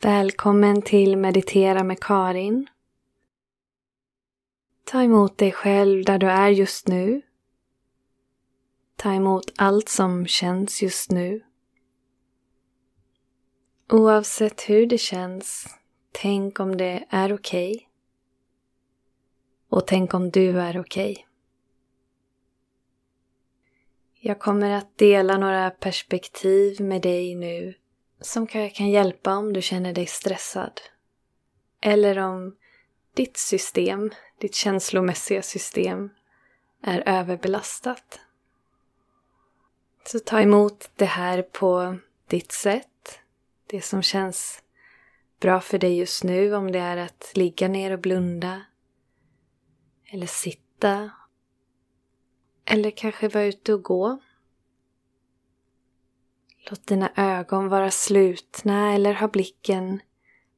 Välkommen till Meditera med Karin. Ta emot dig själv där du är just nu. Ta emot allt som känns just nu. Oavsett hur det känns, tänk om det är okej. Okay. Och tänk om du är okej. Okay. Jag kommer att dela några perspektiv med dig nu som kanske kan hjälpa om du känner dig stressad. Eller om ditt system, ditt känslomässiga system, är överbelastat. Så ta emot det här på ditt sätt. Det som känns bra för dig just nu, om det är att ligga ner och blunda. Eller sitta. Eller kanske vara ute och gå. Låt dina ögon vara slutna eller ha blicken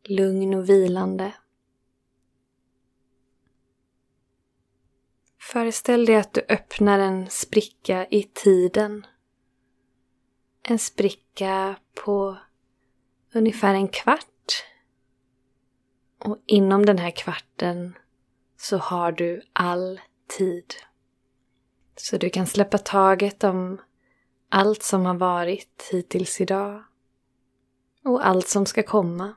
lugn och vilande. Föreställ dig att du öppnar en spricka i tiden. En spricka på ungefär en kvart. Och inom den här kvarten så har du all tid. Så du kan släppa taget om allt som har varit hittills idag och allt som ska komma.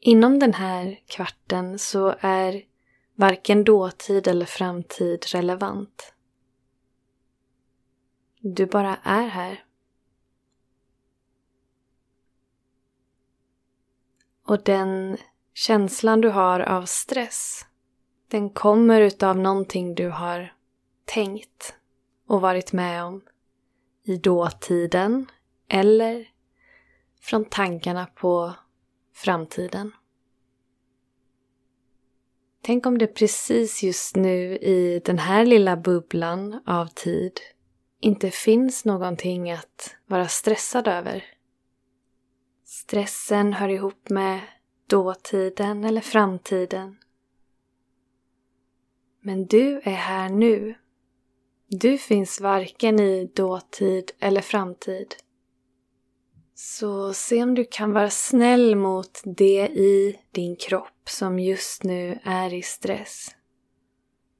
Inom den här kvarten så är varken dåtid eller framtid relevant. Du bara är här. Och den känslan du har av stress, den kommer utav någonting du har tänkt och varit med om i dåtiden eller från tankarna på framtiden. Tänk om det precis just nu i den här lilla bubblan av tid inte finns någonting att vara stressad över. Stressen hör ihop med dåtiden eller framtiden. Men du är här nu du finns varken i dåtid eller framtid. Så se om du kan vara snäll mot det i din kropp som just nu är i stress.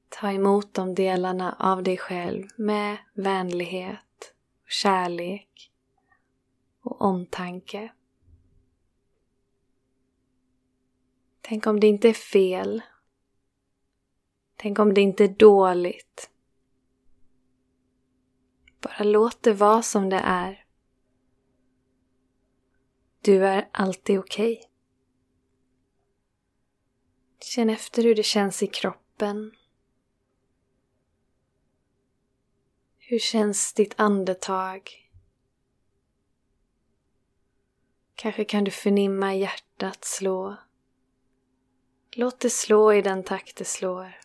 Ta emot de delarna av dig själv med vänlighet, kärlek och omtanke. Tänk om det inte är fel. Tänk om det inte är dåligt. Bara låt det vara som det är. Du är alltid okej. Okay. Känn efter hur det känns i kroppen. Hur känns ditt andetag? Kanske kan du förnimma hjärtat slå. Låt det slå i den takt det slår.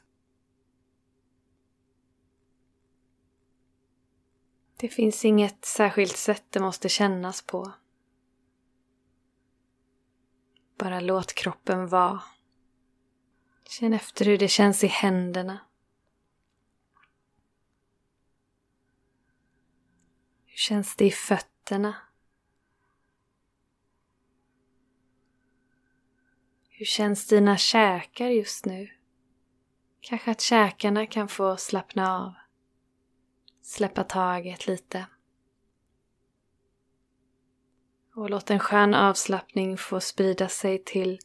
Det finns inget särskilt sätt det måste kännas på. Bara låt kroppen vara. Känn efter hur det känns i händerna. Hur känns det i fötterna? Hur känns dina käkar just nu? Kanske att käkarna kan få slappna av släppa taget lite. Och låt en skön avslappning få sprida sig till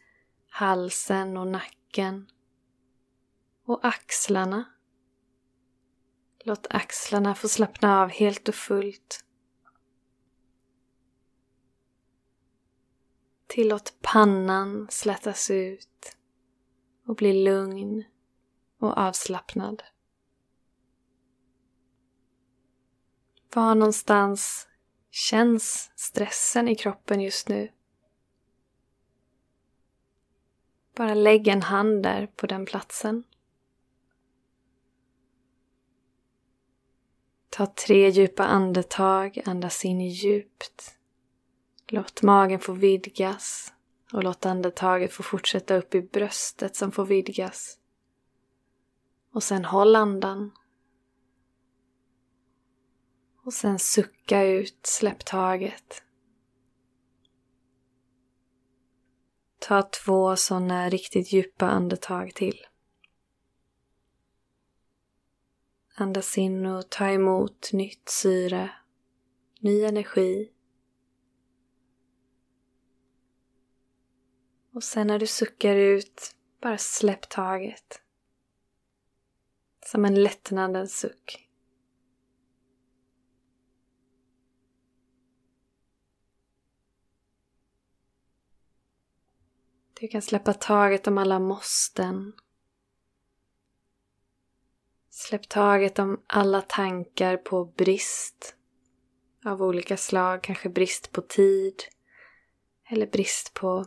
halsen och nacken och axlarna. Låt axlarna få slappna av helt och fullt. Tillåt pannan slätas ut och bli lugn och avslappnad. Var någonstans känns stressen i kroppen just nu? Bara lägg en hand där på den platsen. Ta tre djupa andetag, andas in djupt. Låt magen få vidgas och låt andetaget få fortsätta upp i bröstet som får vidgas. Och sen håll andan och sen sucka ut, släpp taget. Ta två sådana riktigt djupa andetag till. Andas in och ta emot nytt syre, ny energi. Och sen när du suckar ut, bara släpp taget. Som en lättnadens suck. Du kan släppa taget om alla måsten. Släpp taget om alla tankar på brist av olika slag. Kanske brist på tid. Eller brist på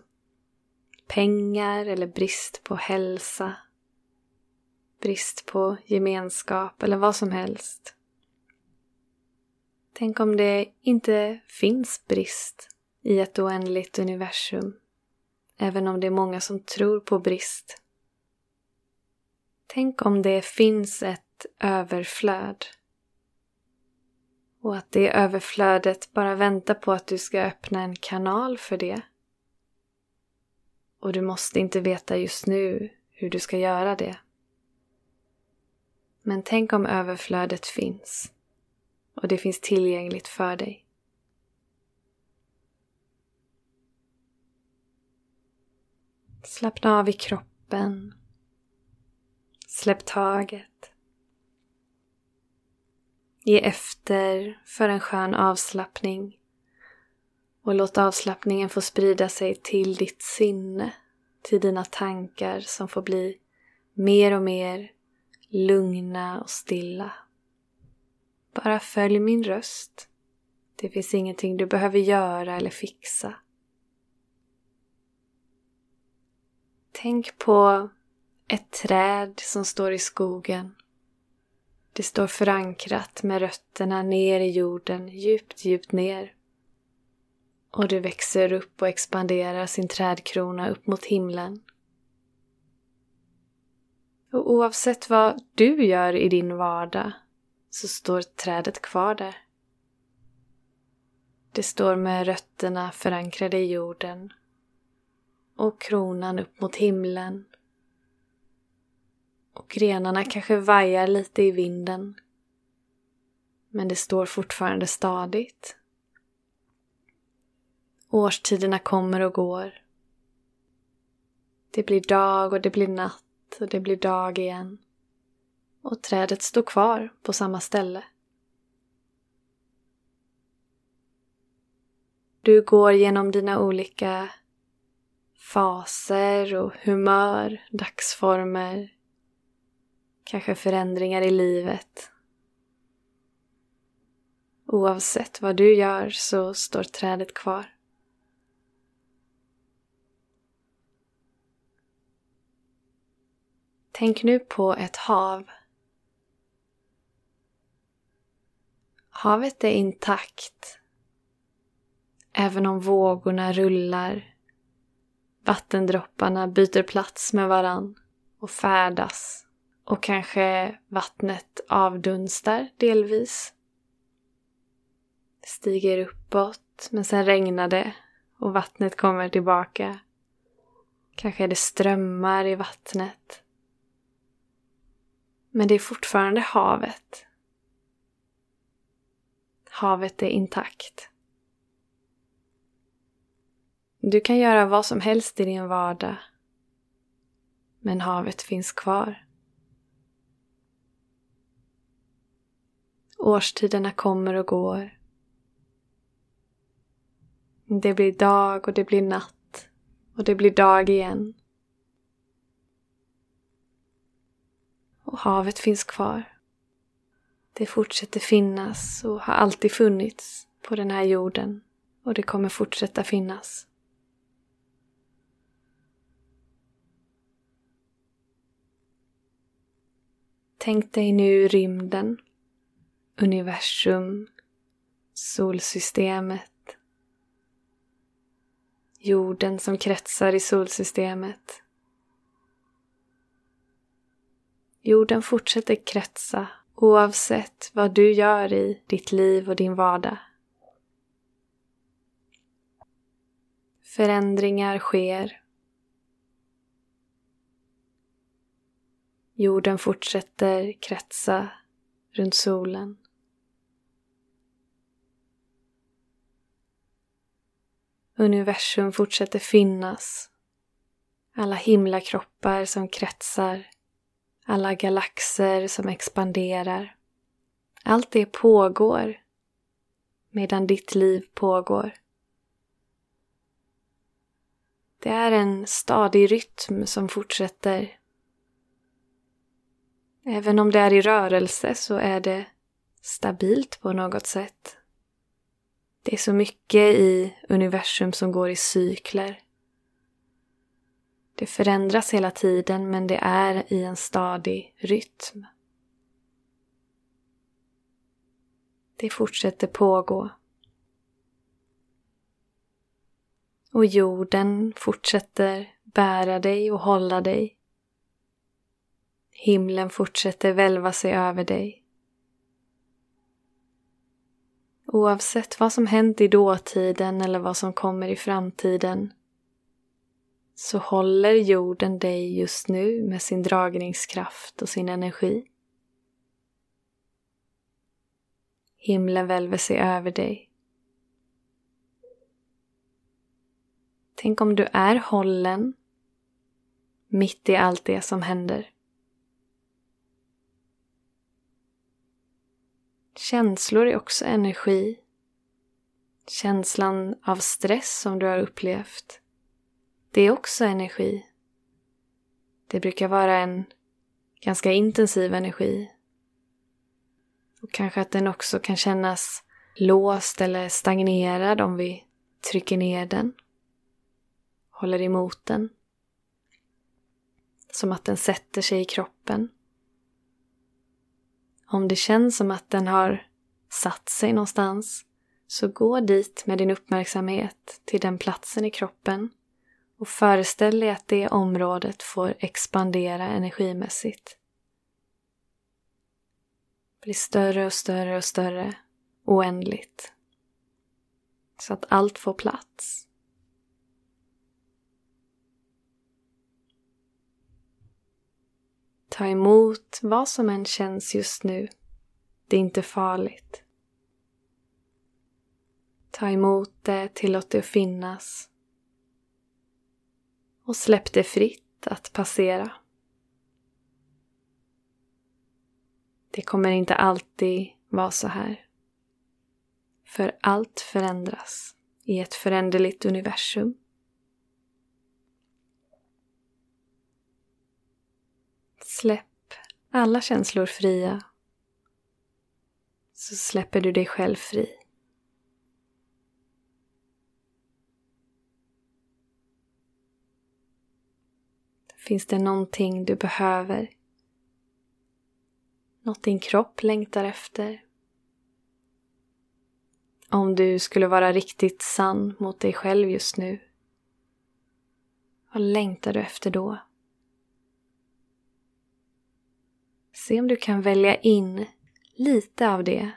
pengar eller brist på hälsa. Brist på gemenskap eller vad som helst. Tänk om det inte finns brist i ett oändligt universum även om det är många som tror på brist. Tänk om det finns ett överflöd och att det överflödet bara väntar på att du ska öppna en kanal för det. Och du måste inte veta just nu hur du ska göra det. Men tänk om överflödet finns och det finns tillgängligt för dig. Slappna av i kroppen. Släpp taget. Ge efter för en skön avslappning och låt avslappningen få sprida sig till ditt sinne, till dina tankar som får bli mer och mer lugna och stilla. Bara följ min röst. Det finns ingenting du behöver göra eller fixa. Tänk på ett träd som står i skogen. Det står förankrat med rötterna ner i jorden, djupt, djupt ner. Och det växer upp och expanderar sin trädkrona upp mot himlen. Och oavsett vad du gör i din vardag så står trädet kvar där. Det står med rötterna förankrade i jorden och kronan upp mot himlen. Och grenarna kanske vajar lite i vinden. Men det står fortfarande stadigt. Årstiderna kommer och går. Det blir dag och det blir natt och det blir dag igen. Och trädet står kvar på samma ställe. Du går genom dina olika faser och humör, dagsformer, kanske förändringar i livet. Oavsett vad du gör så står trädet kvar. Tänk nu på ett hav. Havet är intakt. Även om vågorna rullar Vattendropparna byter plats med varann och färdas och kanske vattnet avdunstar delvis. Det stiger uppåt men sen regnar det och vattnet kommer tillbaka. Kanske är det strömmar i vattnet. Men det är fortfarande havet. Havet är intakt. Du kan göra vad som helst i din vardag. Men havet finns kvar. Årstiderna kommer och går. Det blir dag och det blir natt och det blir dag igen. Och havet finns kvar. Det fortsätter finnas och har alltid funnits på den här jorden och det kommer fortsätta finnas. Tänk dig nu rymden, universum, solsystemet, jorden som kretsar i solsystemet. Jorden fortsätter kretsa oavsett vad du gör i ditt liv och din vardag. Förändringar sker Jorden fortsätter kretsa runt solen. Universum fortsätter finnas. Alla himlakroppar som kretsar. Alla galaxer som expanderar. Allt det pågår medan ditt liv pågår. Det är en stadig rytm som fortsätter. Även om det är i rörelse så är det stabilt på något sätt. Det är så mycket i universum som går i cykler. Det förändras hela tiden men det är i en stadig rytm. Det fortsätter pågå. Och jorden fortsätter bära dig och hålla dig. Himlen fortsätter välva sig över dig. Oavsett vad som hänt i dåtiden eller vad som kommer i framtiden så håller jorden dig just nu med sin dragningskraft och sin energi. Himlen välver sig över dig. Tänk om du är hållen mitt i allt det som händer. Känslor är också energi. Känslan av stress som du har upplevt, det är också energi. Det brukar vara en ganska intensiv energi. Och kanske att den också kan kännas låst eller stagnerad om vi trycker ner den. Håller emot den. Som att den sätter sig i kroppen. Om det känns som att den har satt sig någonstans, så gå dit med din uppmärksamhet till den platsen i kroppen och föreställ dig att det området får expandera energimässigt. Bli större och större och större, oändligt. Så att allt får plats. Ta emot vad som än känns just nu. Det är inte farligt. Ta emot det, tillåt det att finnas. Och släpp det fritt att passera. Det kommer inte alltid vara så här. För allt förändras i ett föränderligt universum. Släpp alla känslor fria. Så släpper du dig själv fri. Finns det någonting du behöver? Något din kropp längtar efter? Om du skulle vara riktigt sann mot dig själv just nu, vad längtar du efter då? Se om du kan välja in lite av det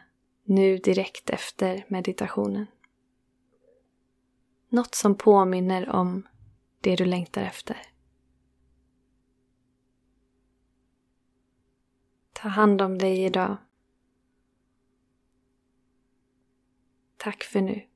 nu direkt efter meditationen. Något som påminner om det du längtar efter. Ta hand om dig idag. Tack för nu.